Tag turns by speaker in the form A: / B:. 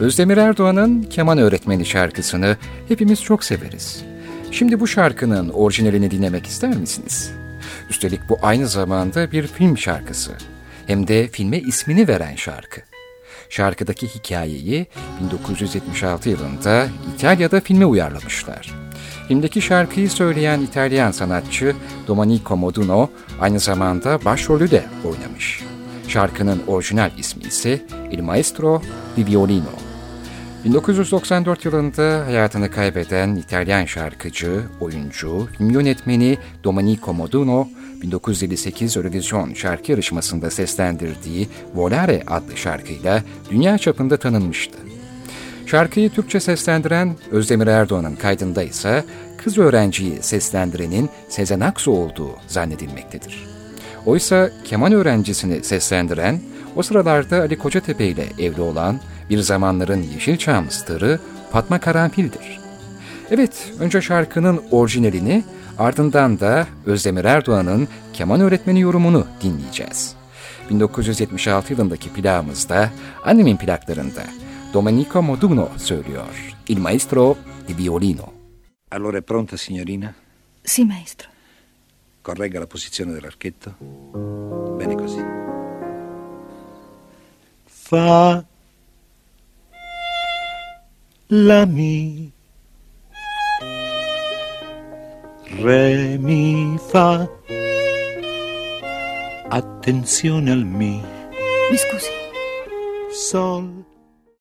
A: Özdemir Erdoğan'ın Keman Öğretmeni şarkısını hepimiz çok severiz. Şimdi bu şarkının orijinalini dinlemek ister misiniz? Üstelik bu aynı zamanda bir film şarkısı. Hem de filme ismini veren şarkı. Şarkıdaki hikayeyi 1976 yılında İtalya'da filme uyarlamışlar. Filmdeki şarkıyı söyleyen İtalyan sanatçı Domenico Moduno aynı zamanda başrolü de oynamış. Şarkının orijinal ismi ise Il Maestro di Violino. 1994 yılında hayatını kaybeden İtalyan şarkıcı, oyuncu, film yönetmeni Domenico Moduno, 1958 Eurovision şarkı yarışmasında seslendirdiği Volare adlı şarkıyla dünya çapında tanınmıştı. Şarkıyı Türkçe seslendiren Özdemir Erdoğan'ın kaydında ise kız öğrenciyi seslendirenin Sezen Aksu olduğu zannedilmektedir. Oysa keman öğrencisini seslendiren, o sıralarda Ali Kocatepe ile evli olan bir zamanların Yeşilçam starı Fatma Karanfil'dir. Evet, önce şarkının orijinalini, ardından da Özdemir Erdoğan'ın keman öğretmeni yorumunu dinleyeceğiz. 1976 yılındaki plağımızda, annemin plaklarında Domenico Moduno söylüyor. Il maestro di violino.
B: Allora è pronta, signorina?
C: Sì, maestro.
B: Corregga la posizione dell'archetto. Bene così.
D: Fa la mi re mi fa attenzione al mi.
C: Mi scusi.
D: sol